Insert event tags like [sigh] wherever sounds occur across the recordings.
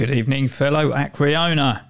Good evening, fellow Acweorna.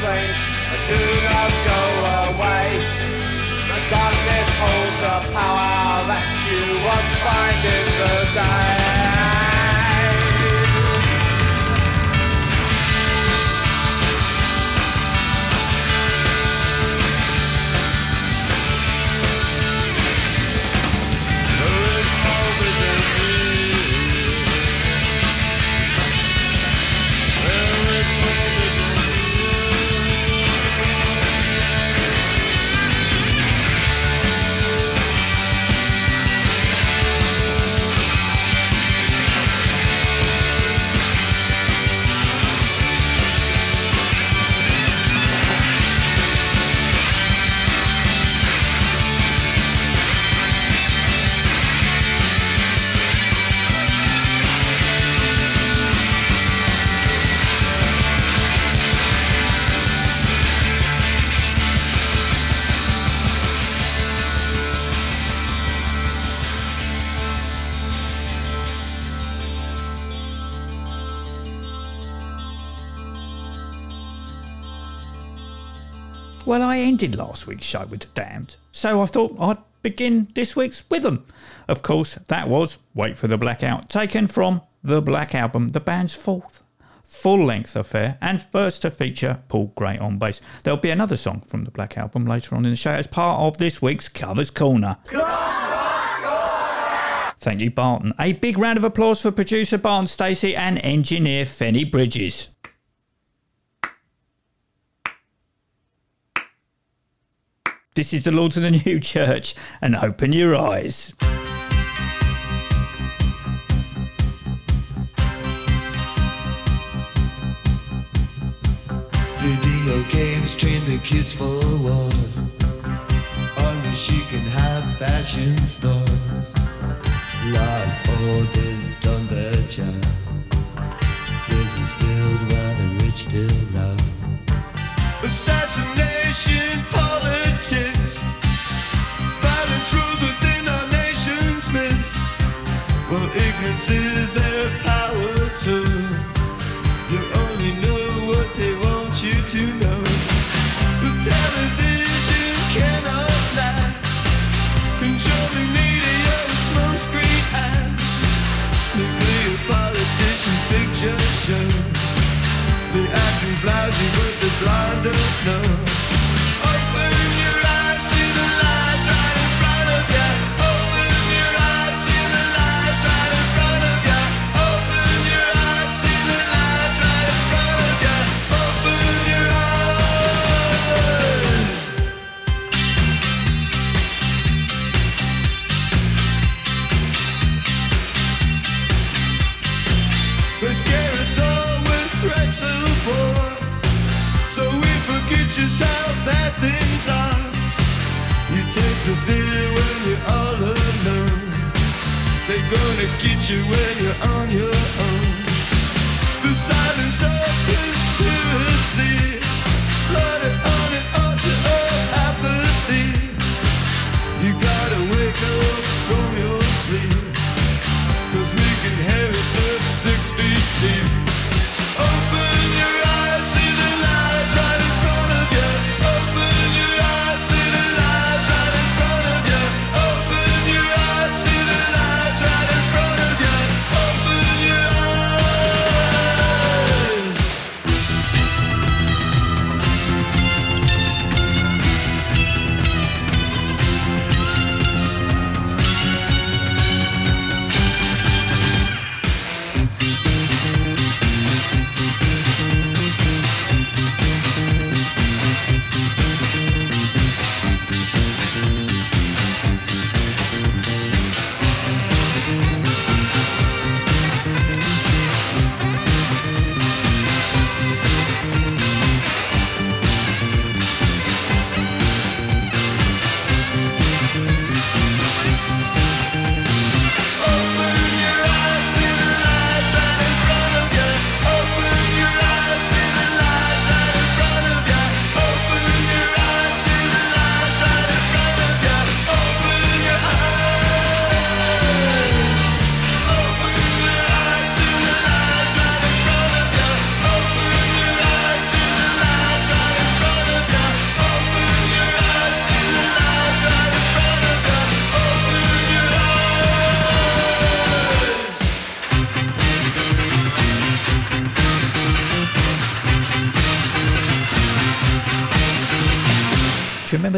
strange do not go away. The darkness holds a power that you won't find in the day. Well, I ended last week's show with The Damned, so I thought I'd begin this week's with them. Of course, that was Wait for the Blackout, taken from the Black Album, the band's fourth full length affair, and first to feature Paul Gray on bass. There'll be another song from the Black Album later on in the show as part of this week's Covers Corner. Thank you, Barton. A big round of applause for producer Barton Stacey and engineer Fenny Bridges. This is the Lords of the New [laughs] Church, and open your eyes. Video games train the kids for war. Can have fashion stores. Order's done.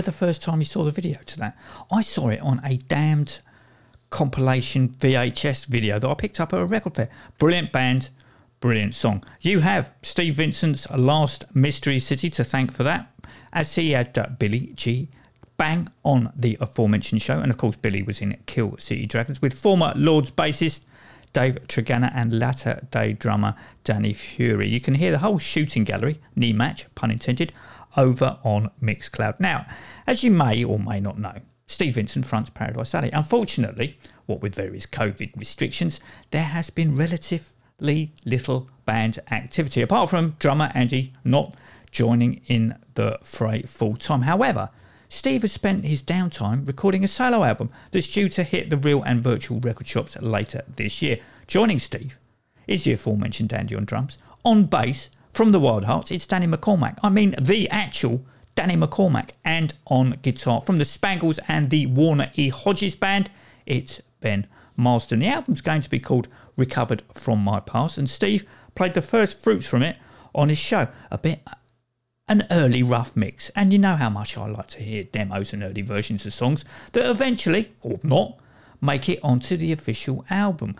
Remember the first time you saw the video to that? I saw it on a damned compilation VHS video that I picked up at a record fair. Brilliant band, brilliant song. You have Steve Vincent's Last Mystery City to thank for that, as he had uh, Billy G. Bang on the aforementioned show. And of course, Billy was in Kill City Dragons with former Lords bassist Dave Tregunna and latter day drummer Danny Fury. You can hear the whole shooting gallery, knee match, pun intended, over on Mixcloud. Now, as you may or may not know, Steve Vincent fronts Paradise Alley. Unfortunately, what with various COVID restrictions, there has been relatively little band activity, apart from drummer Andy not joining in the fray full time. However, Steve has spent his downtime recording a solo album that's due to hit the real and virtual record shops later this year. Joining Steve is the aforementioned Dandy on drums. On bass, from the Wild Hearts, it's Danny McCormack. I mean, the actual Danny McCormack, and on guitar from the Spangles and the Warner E. Hodges Band, it's Ben Marsden. The album's going to be called Recovered from My Past, and Steve played the first fruits from it on his show. A bit an early rough mix, and you know how much I like to hear demos and early versions of songs that eventually, or not, make it onto the official album.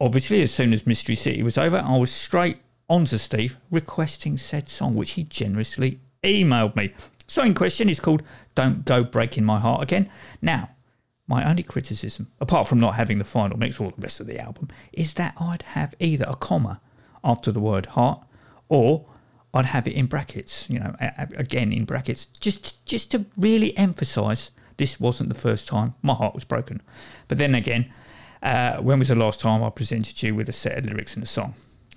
Obviously, as soon as Mystery City was over, I was straight onto Steve requesting said song, which he generously emailed me. Song in question is called Don't Go Breaking My Heart Again. Now, my only criticism, apart from not having the final mix or the rest of the album, is that I'd have either a comma after the word heart or I'd have it in brackets, you know, again in brackets, just just to really emphasise this wasn't the first time my heart was broken. But then again, uh, when was the last time I presented you with a set of lyrics in a song?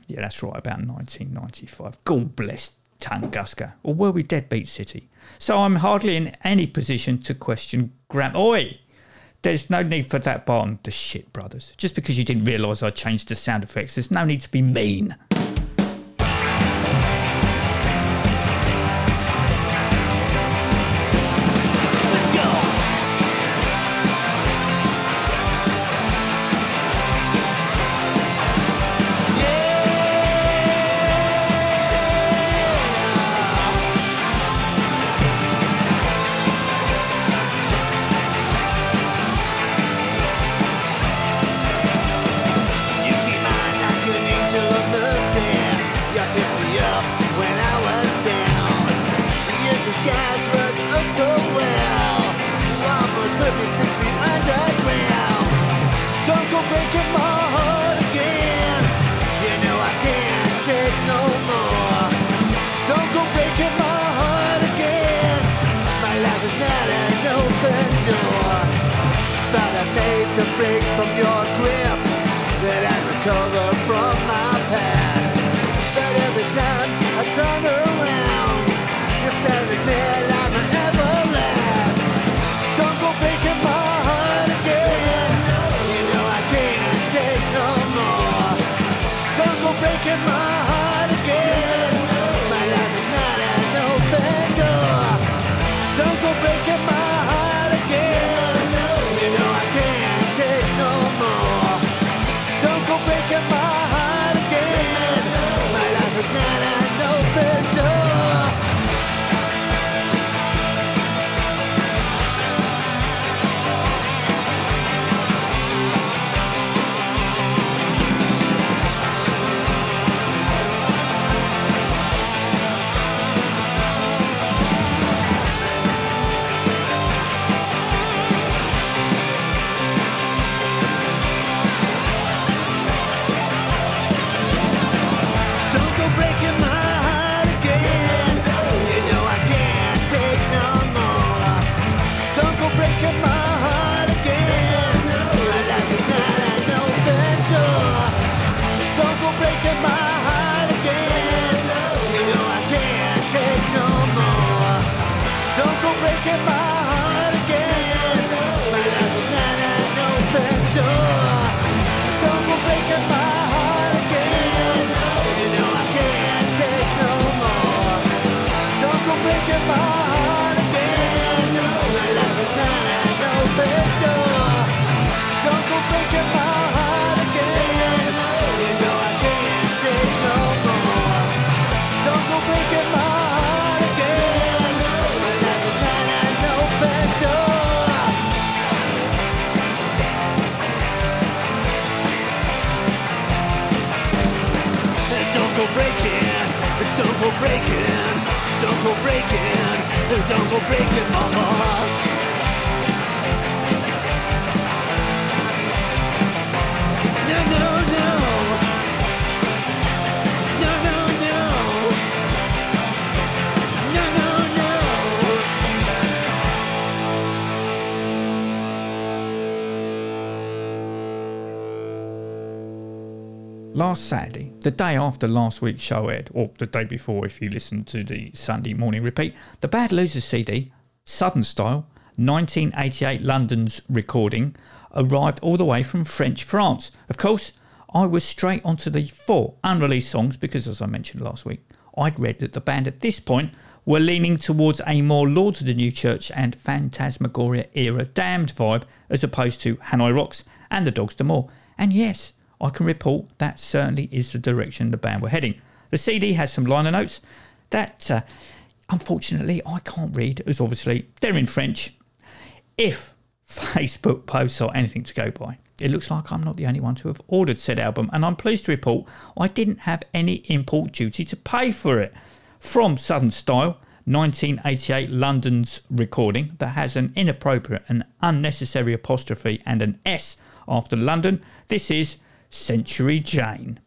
Yeah, that's right, about 1995. God bless Tunguska, or were we Deadbeat City? So I'm hardly in any position to question Grant. Oi! There's no need for that on the shit, brothers. Just because you didn't realise I changed the sound effects, there's no need to be mean. Breaking, don't go breaking, don't go breaking my heart. last Saturday, the day after last week's show aired, or the day before if you listen to the Sunday morning repeat, the Bad Losers CD, Southern Style, 1988 London's recording, arrived all the way from French France. Of course, I was straight onto the four unreleased songs because, as I mentioned last week, I'd read that the band at this point were leaning towards a more Lords of the New Church and Phantasmagoria era damned vibe as opposed to Hanoi Rocks and the Dogs D'Amour. And yes, I can report that certainly is the direction the band were heading. The CD has some liner notes that, uh, unfortunately, I can't read, as obviously they're in French. If [laughs] Facebook posts or anything to go by, it looks like I'm not the only one to have ordered said album, and I'm pleased to report I didn't have any import duty to pay for it. From Southern Style, 1988 London's recording that has an inappropriate and unnecessary apostrophe and an S after London, this is Century Jane.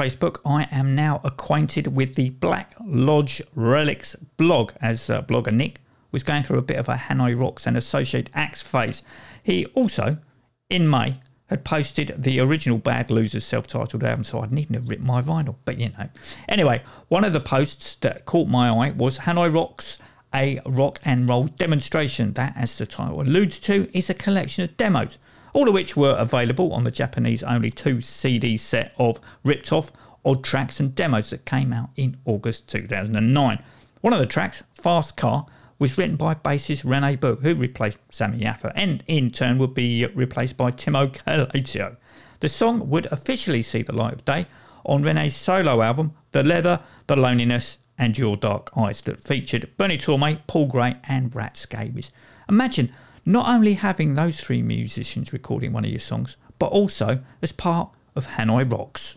Facebook, I am now acquainted with the Black Lodge Relics blog, as uh, blogger Nick was going through a bit of a Hanoi Rocks and Associate Acts phase. He also, in May, had posted the original Bad Losers self titled album, so I'd need to rip my vinyl, but you know. Anyway, one of the posts that caught my eye was Hanoi Rocks, a rock and roll demonstration. That, as the title alludes to, is a collection of demos all of which were available on the Japanese only two CD set of ripped off odd tracks and demos that came out in August 2009. One of the tracks, Fast Car, was written by bassist Rene Berg, who replaced Sami Yaffa, and in turn would be replaced by Timo Kaltio. The song would officially see the light of day on Rene's solo album, The Leather, The Loneliness, and Your Dark Eyes, that featured Bernie Torme, Paul Gray, and Rat Scabies. Imagine not only having those three musicians recording one of your songs, but also as part of Hanoi Rocks.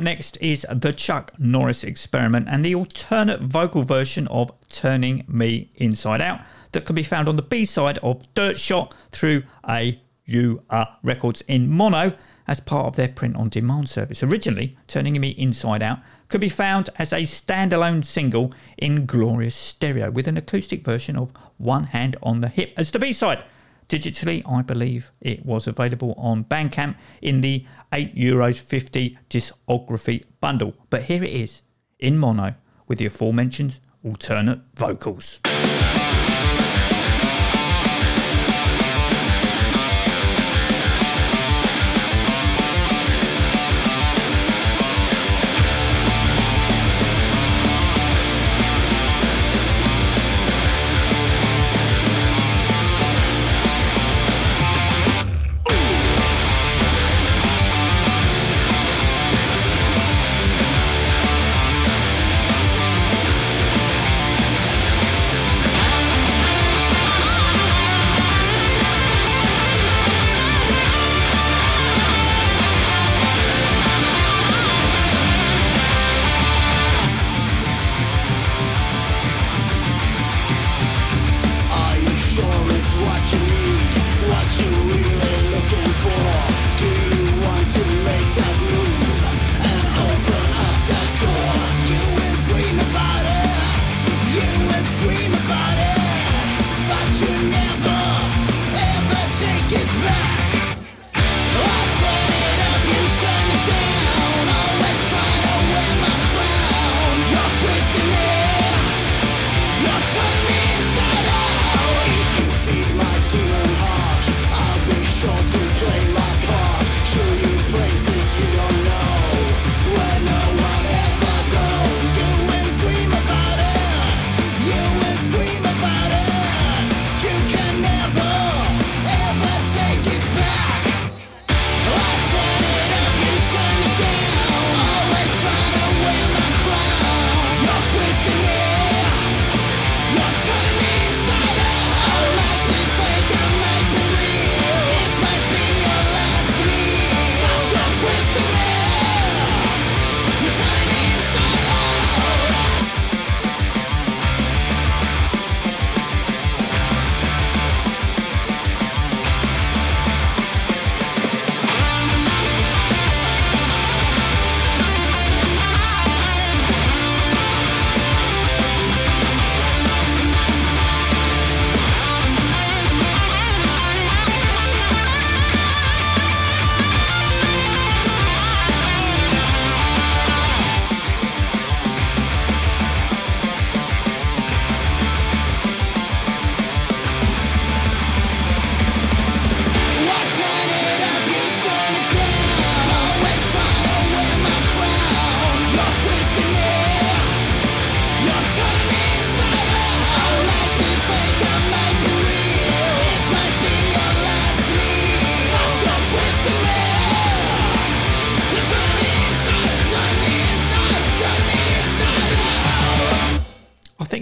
Next is the Chuck Norris experiment and the alternate vocal version of Turning Me Inside Out that can be found on the B side of Dirt Shot through AUA Records in mono as part of their print on demand service. Originally, Turning Me Inside Out could be found as a standalone single in glorious stereo with an acoustic version of One Hand on the Hip as the B side. Digitally, I believe it was available on Bandcamp in the €8 Euros 50 discography bundle. But here it is, in mono, with the aforementioned alternate vocals.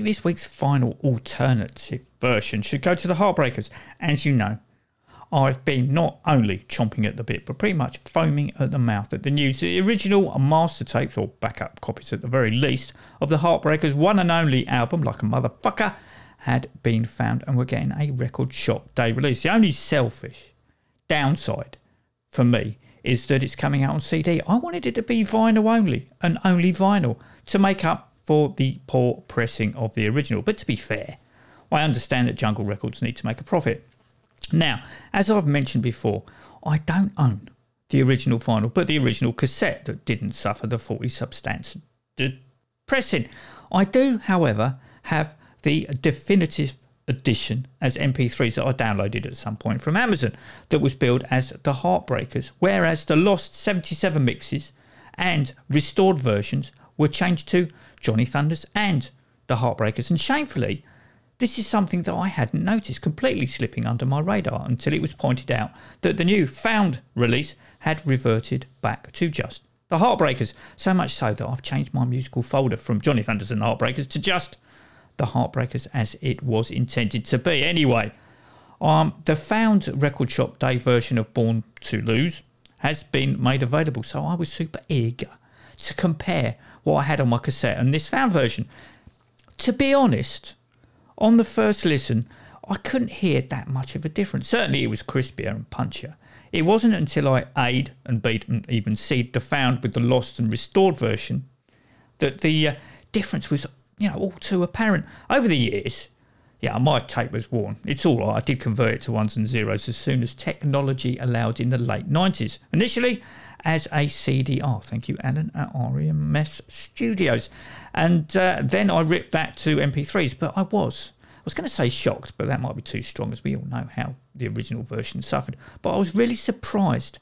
This week's final alternative version should go to the Heartbreakers. As you know, I've been not only chomping at the bit, but pretty much foaming at the mouth at the news. The original master tapes, or backup copies at the very least, of the Heartbreakers' one and only album, Like a Motherfucker, had been found and were getting a record shop day release. The only selfish downside for me is that it's coming out on CD. I wanted it to be vinyl only and only vinyl to make up for the poor pressing of the original. But to be fair, I understand that Jungle Records need to make a profit. Now, as I've mentioned before, I don't own the original vinyl, but the original cassette that didn't suffer the 40 substance pressing. I do, however, have the definitive edition as MP3s that I downloaded at some point from Amazon that was billed as the Heartbreakers, whereas the lost 77 mixes and restored versions were changed to Johnny Thunders and the Heartbreakers. And shamefully, this is something that I hadn't noticed, completely slipping under my radar until it was pointed out that the new found release had reverted back to just the Heartbreakers. So much so that I've changed my musical folder from Johnny Thunders and the Heartbreakers to just the Heartbreakers as it was intended to be. Anyway, um, the found record shop day version of Born to Lose has been made available, so I was super eager to compare what I had on my cassette and this found version. To be honest, on the first listen, I couldn't hear that much of a difference. Certainly, it was crispier and punchier. It wasn't until I A'd and beat and even C'd the found with the lost and restored version that the uh, difference was, you know, all too apparent. Over the years, yeah, my tape was worn. It's all right. I did convert it to ones and zeros as soon as technology allowed in the late 90s. Initially as a CDR. Thank you, Alan, at REMS Studios. And uh, then I ripped that to MP3s, but I was. I was going to say shocked, but that might be too strong, as we all know how the original version suffered. But I was really surprised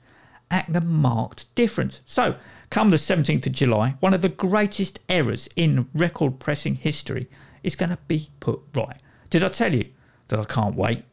at the marked difference. So, come the 17th of July, one of the greatest errors in record pressing history is going to be put right. Did I tell you that I can't wait?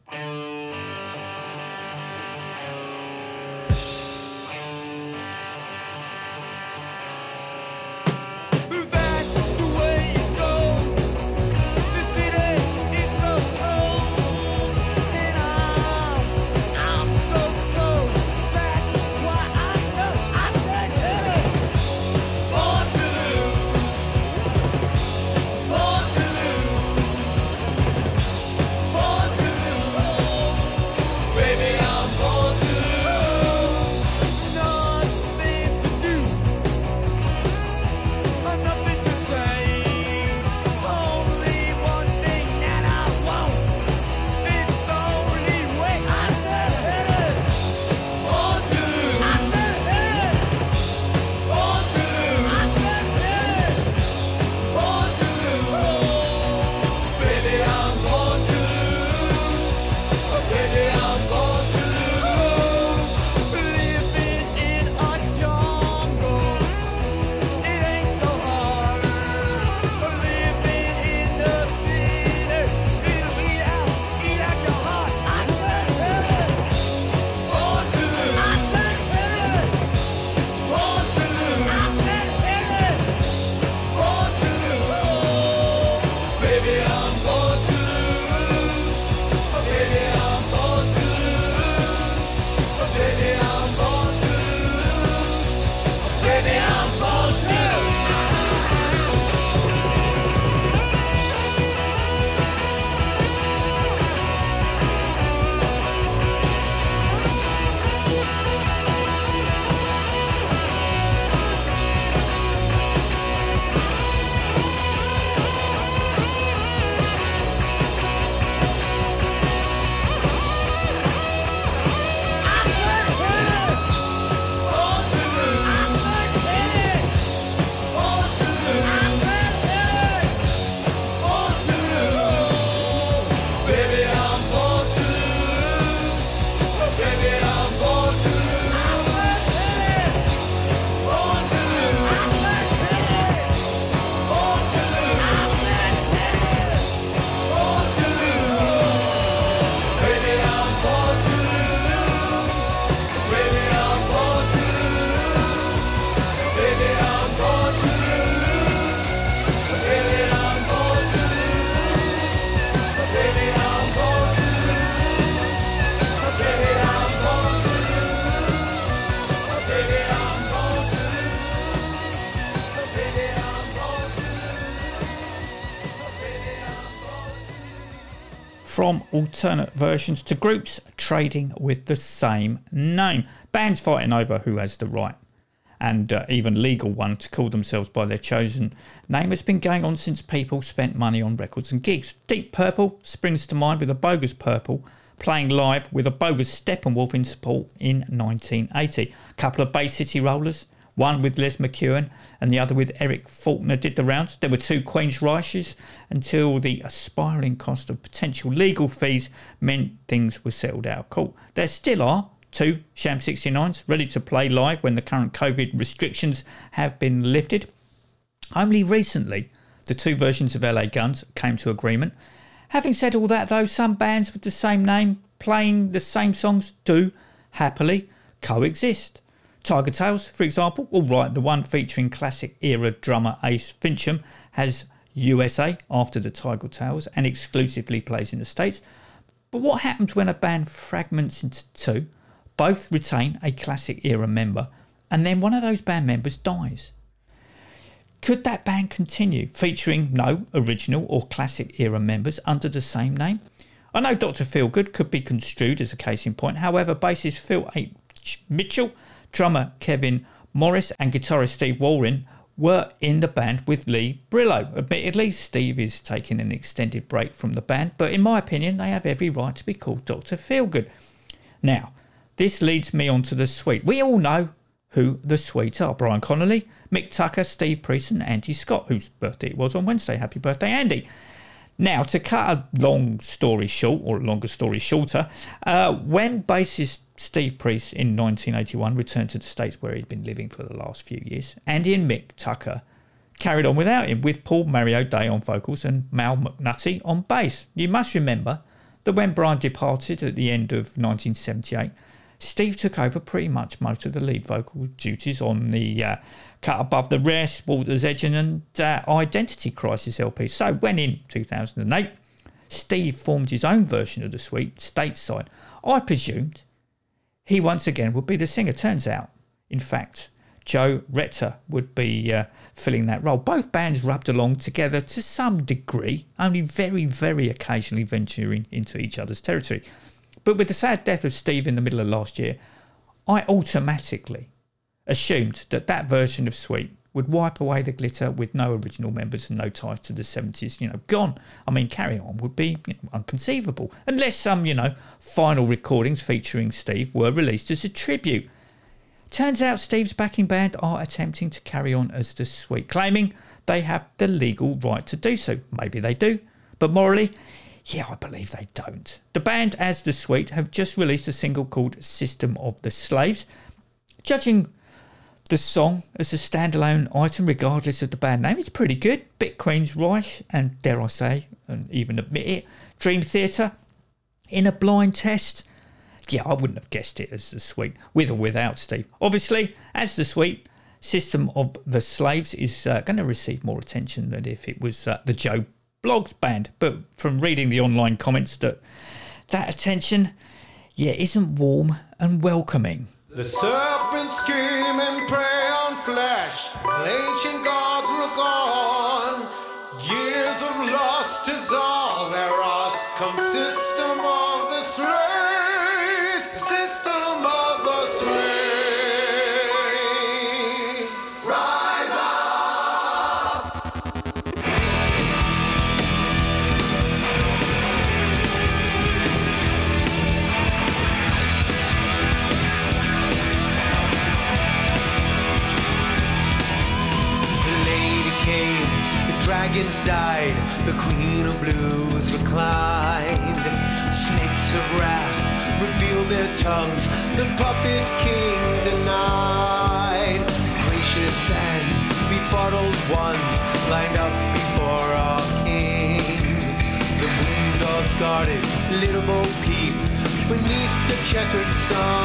From alternate versions to groups trading with the same name. Bands fighting over who has the right and uh, even legal one to call themselves by their chosen name has been going on since people spent money on records and gigs. Deep Purple springs to mind with a bogus purple playing live with a bogus Steppenwolf in support in 1980. A couple of Bay City Rollers, one with Les McKeown and the other with Eric Faulkner did the rounds. There were two Queensrÿches until the spiralling cost of potential legal fees meant things were settled out of court. There still are two Sham 69s ready to play live when the current COVID restrictions have been lifted. Only recently, the two versions of LA Guns came to agreement. Having said all that, though, some bands with the same name playing the same songs do happily coexist. Tigertailz, for example, all right, the one featuring classic era drummer Ace Finchum has USA after the Tigertailz and exclusively plays in the States. But what happens when a band fragments into two? Both retain a classic era member, and then one of those band members dies. Could that band continue featuring no original or classic era members under the same name? I know Dr. Feelgood could be construed as a case in point, however, bassist Phil H. Mitchell, drummer Kevin Morris, and guitarist Steve Walwyn were in the band with Lee Brilleaux. Admittedly, Steve is taking an extended break from the band, but in my opinion, they have every right to be called Dr. Feelgood. Now, this leads me on to the Sweet. We all know who the Sweet are Brian Connolly, Mick Tucker, Steve Priest, and Andy Scott, whose birthday it was on Wednesday. Happy birthday, Andy. Now, to cut a long story short, or a longer story shorter, uh, when bassist Steve Priest in 1981 returned to the States where he'd been living for the last few years, Andy and Mick Tucker carried on without him, with Paul Mario Day on vocals and Mal McNulty on bass. You must remember that when Brian departed at the end of 1978, Steve took over pretty much most of the lead vocal duties on the uh, Cut Above the Rest, Water's Edge, and uh, Identity Crisis LP. So when in 2008, Steve formed his own version of the Sweet, stateside, I presumed he once again would be the singer. Turns out, in fact, Joe Retta would be uh, filling that role. Both bands rubbed along together to some degree, only very, very occasionally venturing into each other's territory. But with the sad death of Steve in the middle of last year, I automatically assumed that that version of Sweet would wipe away the glitter with no original members and no ties to the 70s, you know, gone. I mean, Carry On would be you know, unconceivable unless some, you know, final recordings featuring Steve were released as a tribute. Turns out Steve's backing band are attempting to carry on as the Sweet, claiming they have the legal right to do so. Maybe they do, but morally, yeah, I believe they don't. The band, as the Sweet, have just released a single called System of the Slaves. Judging the song as a standalone item, regardless of the band name, it's pretty good. Bit Queensrÿche, and dare I say, and even admit it, Dream Theater. In a blind test, yeah, I wouldn't have guessed it as the Sweet, with or without Steve. Obviously, as the Sweet, System of the Slaves is uh, going to receive more attention than if it was uh, the Joe Bloggs band. But from reading the online comments, that that attention, yeah, isn't warm and welcoming. The serpent scheme and prey on flesh. Ancient gods. Years of is all is. Come beneath the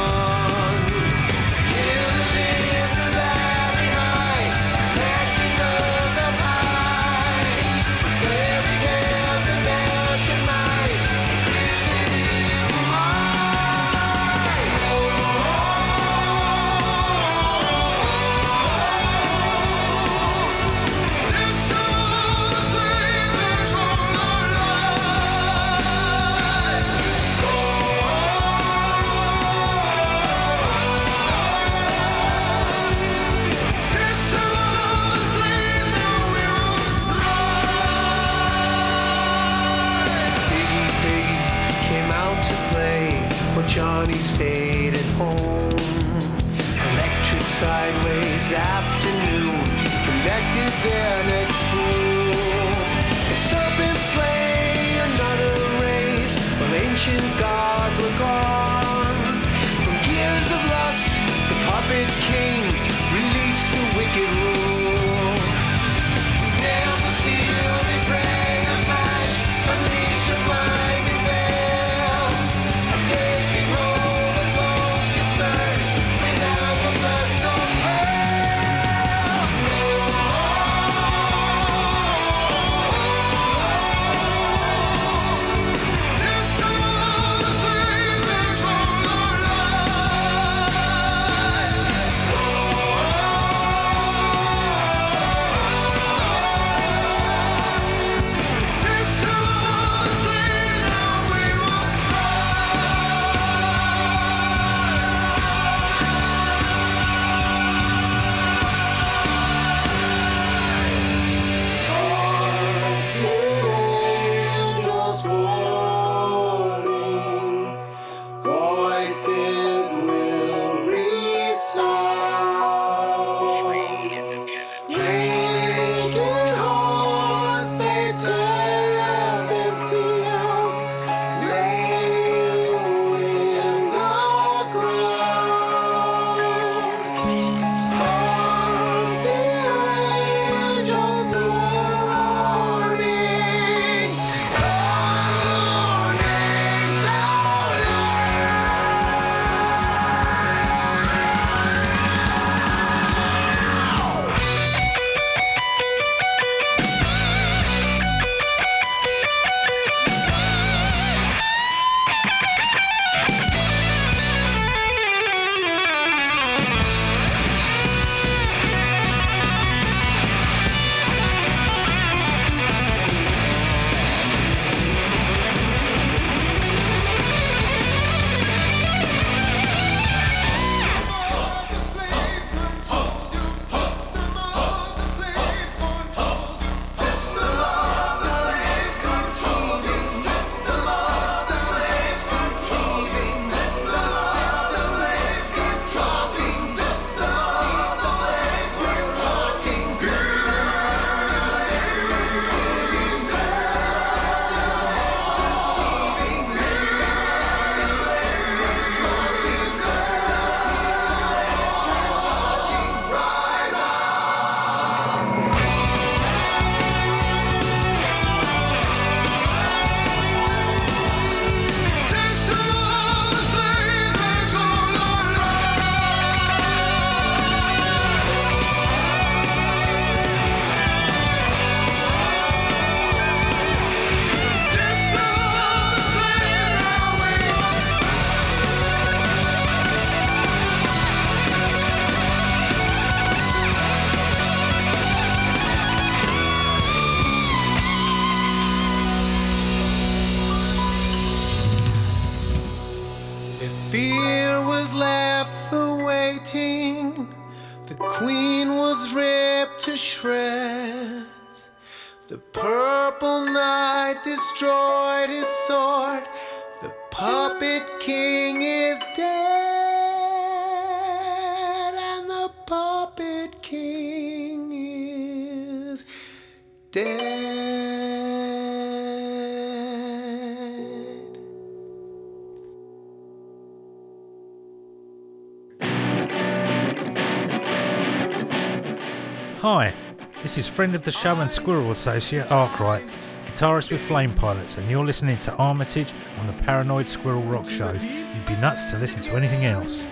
This is friend of the show and Squirrel Associate Arkwright, guitarist with Flame Pilots, and you're listening to Armitage on the Paranoid Squirrel Rock Show. You'd be nuts to listen to anything else.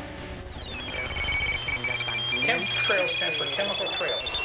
Chem's Trails stands for Chemical Trails.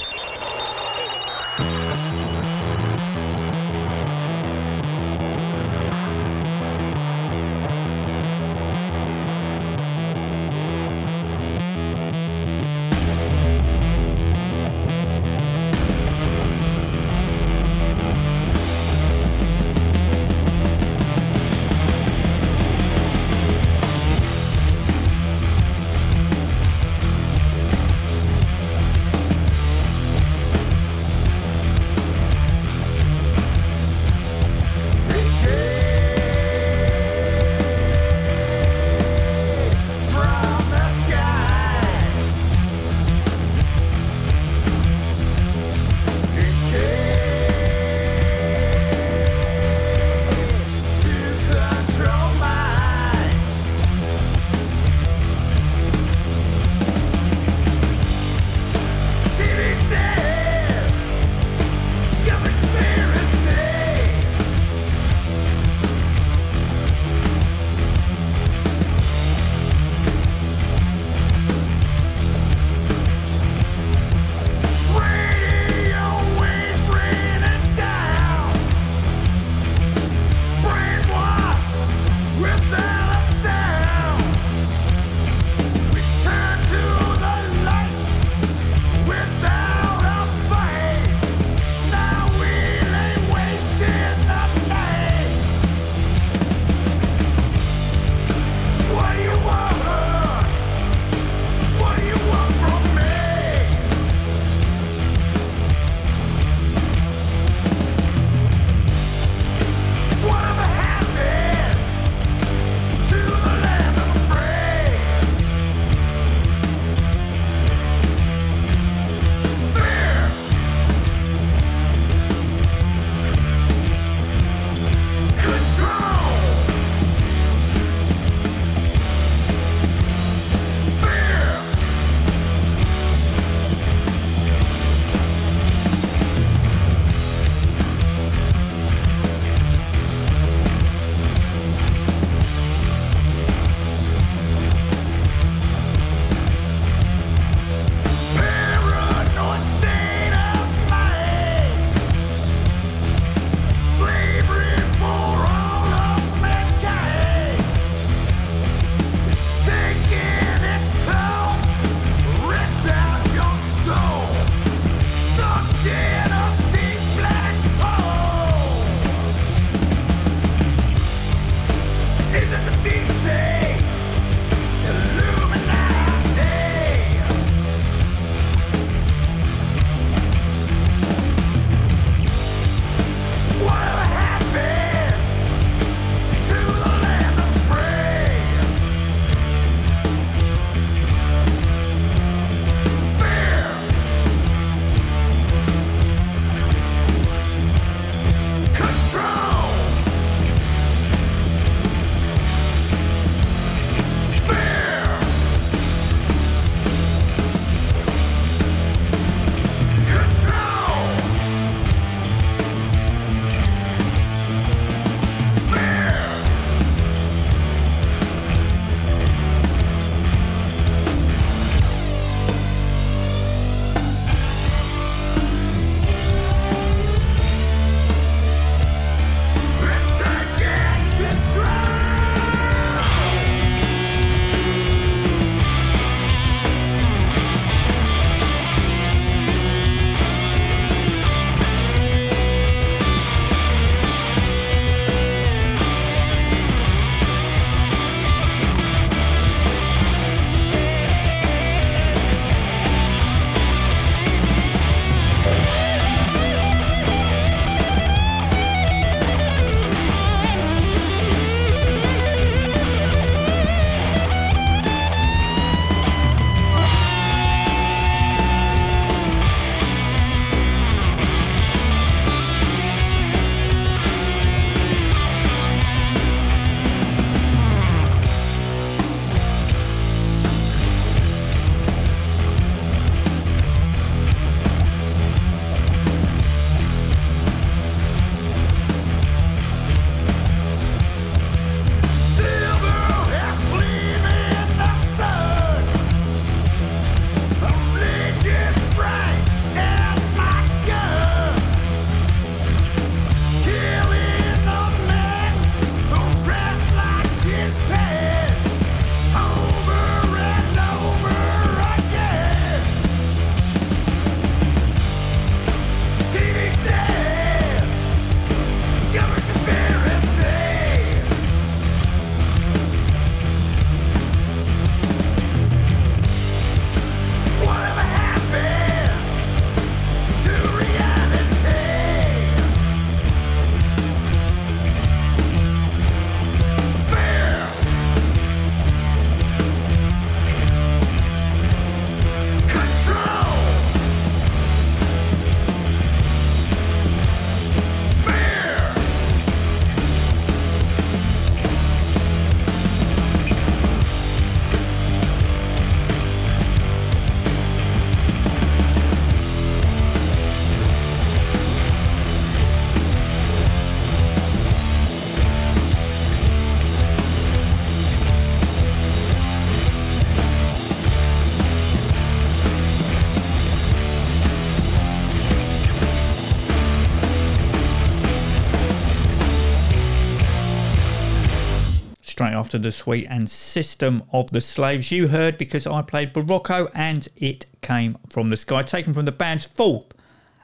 After the Sweet and System of the Slaves. You heard because I played Borracho and it came from the sky, taken from the band's fourth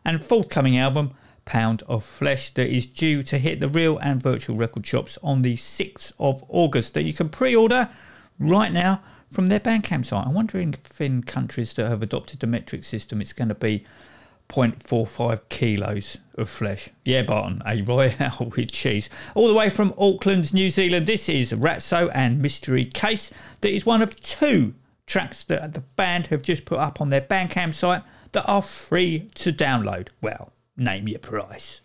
and forthcoming album, Pound of Flesh, that is due to hit the real and virtual record shops on the 6th of August, that you can pre order right now from their Bandcamp site. I'm wondering if in countries that have adopted the metric system, it's going to be 0.45 kilos of flesh. Yeah, Barton, a royale [laughs] with cheese. All the way from Auckland, New Zealand, this is Ratso and Mystery Case. That is one of two tracks that the band have just put up on their Bandcamp site that are free to download. Well, name your price.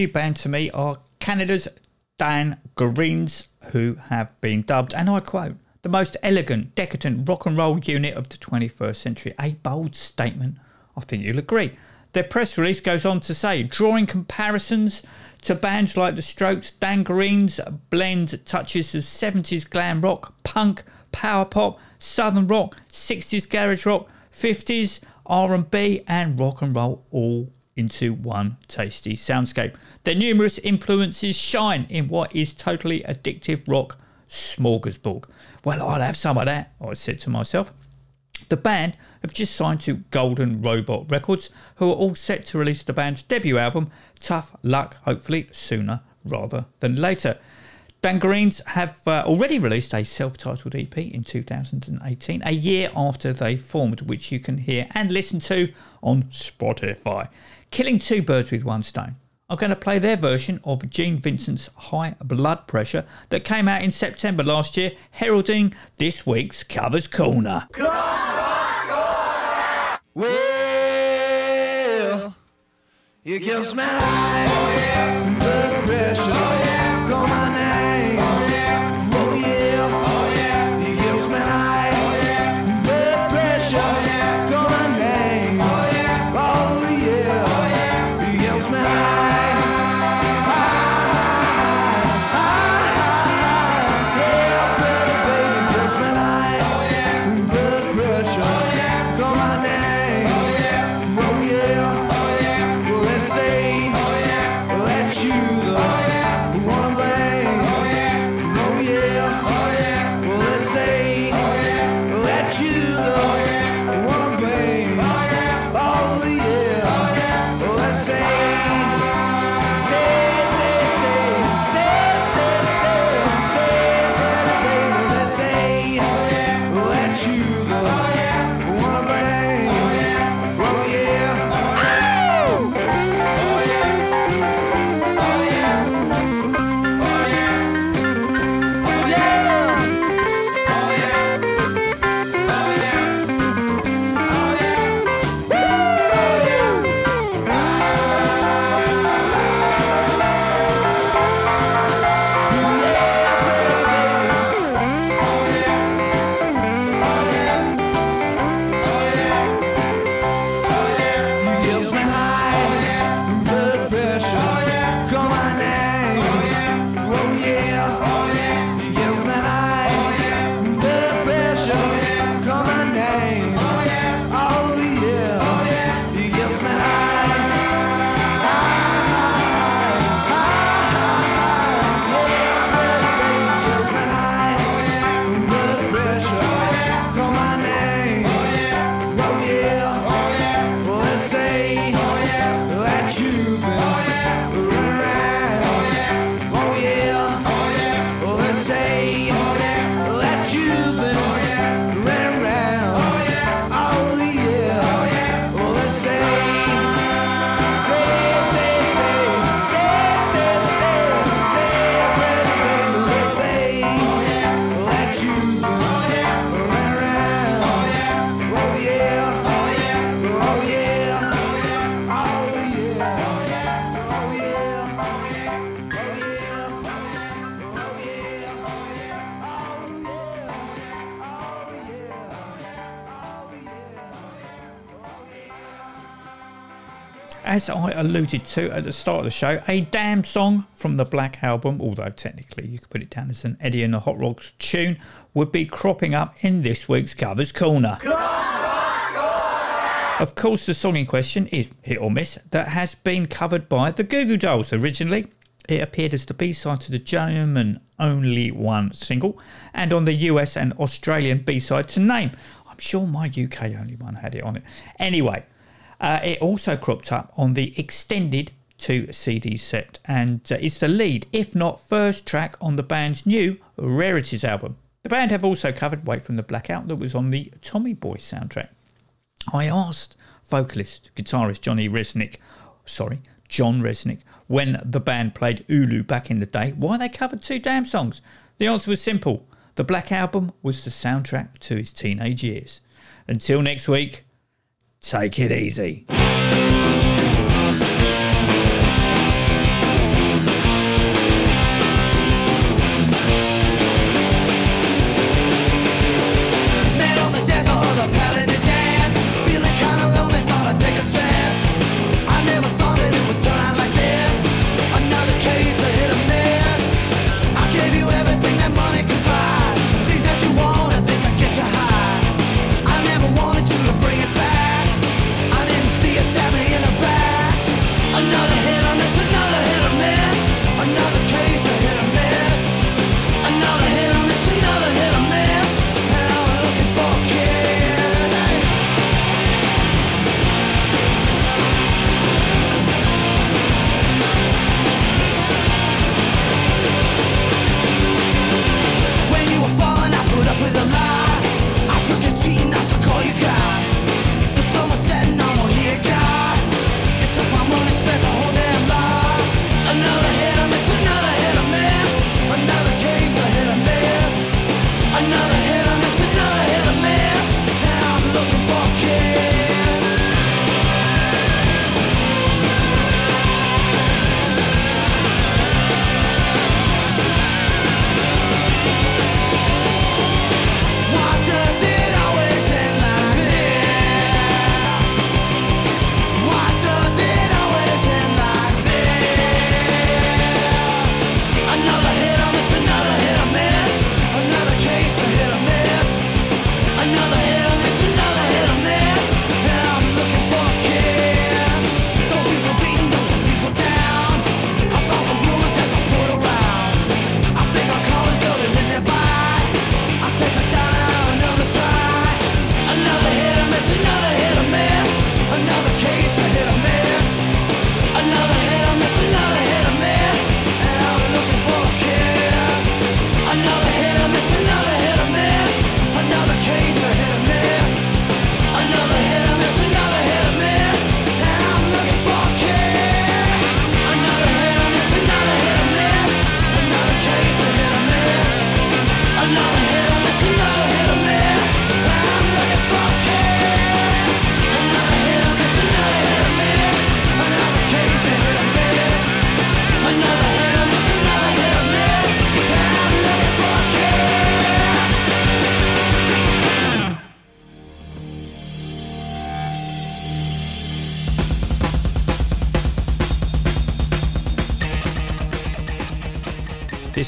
New band to me are Canada's Dan Greens, who have been dubbed, and I quote, the most elegant, decadent rock and roll unit of the 21st century. A bold statement, I think you'll agree. Their press release goes on to say, drawing comparisons to bands like The Strokes, Dangereens blend touches of 70s glam rock, punk, power pop, southern rock, 60s garage rock, 50s R&B and rock and roll all into one tasty soundscape. Their numerous influences shine in what is totally addictive rock smorgasbord. Well, I'll have some of that, I said to myself. The band have just signed to Golden Robot Records, who are all set to release the band's debut album, Tough Luck, hopefully sooner rather than later. Dangereens have uh, already released a self titled EP in 2018, a year after they formed, which you can hear and listen to on Spotify. Killing two birds with one stone. I'm going to play their version of Gene Vincent's High Blood Pressure that came out in September last year, heralding this week's Covers Corner. Well, it gives me high blood pressure. As I alluded to at the start of the show, a damn song from the Black Album, although technically you could put it down as an Eddie and the Hot Rods tune, would be cropping up in this week's Covers Corner. Of course, the song in question is Hit or Miss, that has been covered by the Goo Goo Dolls originally. It appeared as the B side to the German Only One single, and on the US and Australian B side to Name. I'm sure my UK Only One had it on it. Anyway, uh, it also cropped up on the extended two CD set, and uh, it's the lead, if not first track, on the band's new Rarities album. The band have also covered Wait from the Blackout, that was on the Tommy Boy soundtrack. I asked vocalist, guitarist Johnny Rzeznik, sorry, John Rzeznik, when the band played Ulu back in the day, why they covered two damn songs. The answer was simple. The Black Album was the soundtrack to his teenage years. Until next week, take it easy.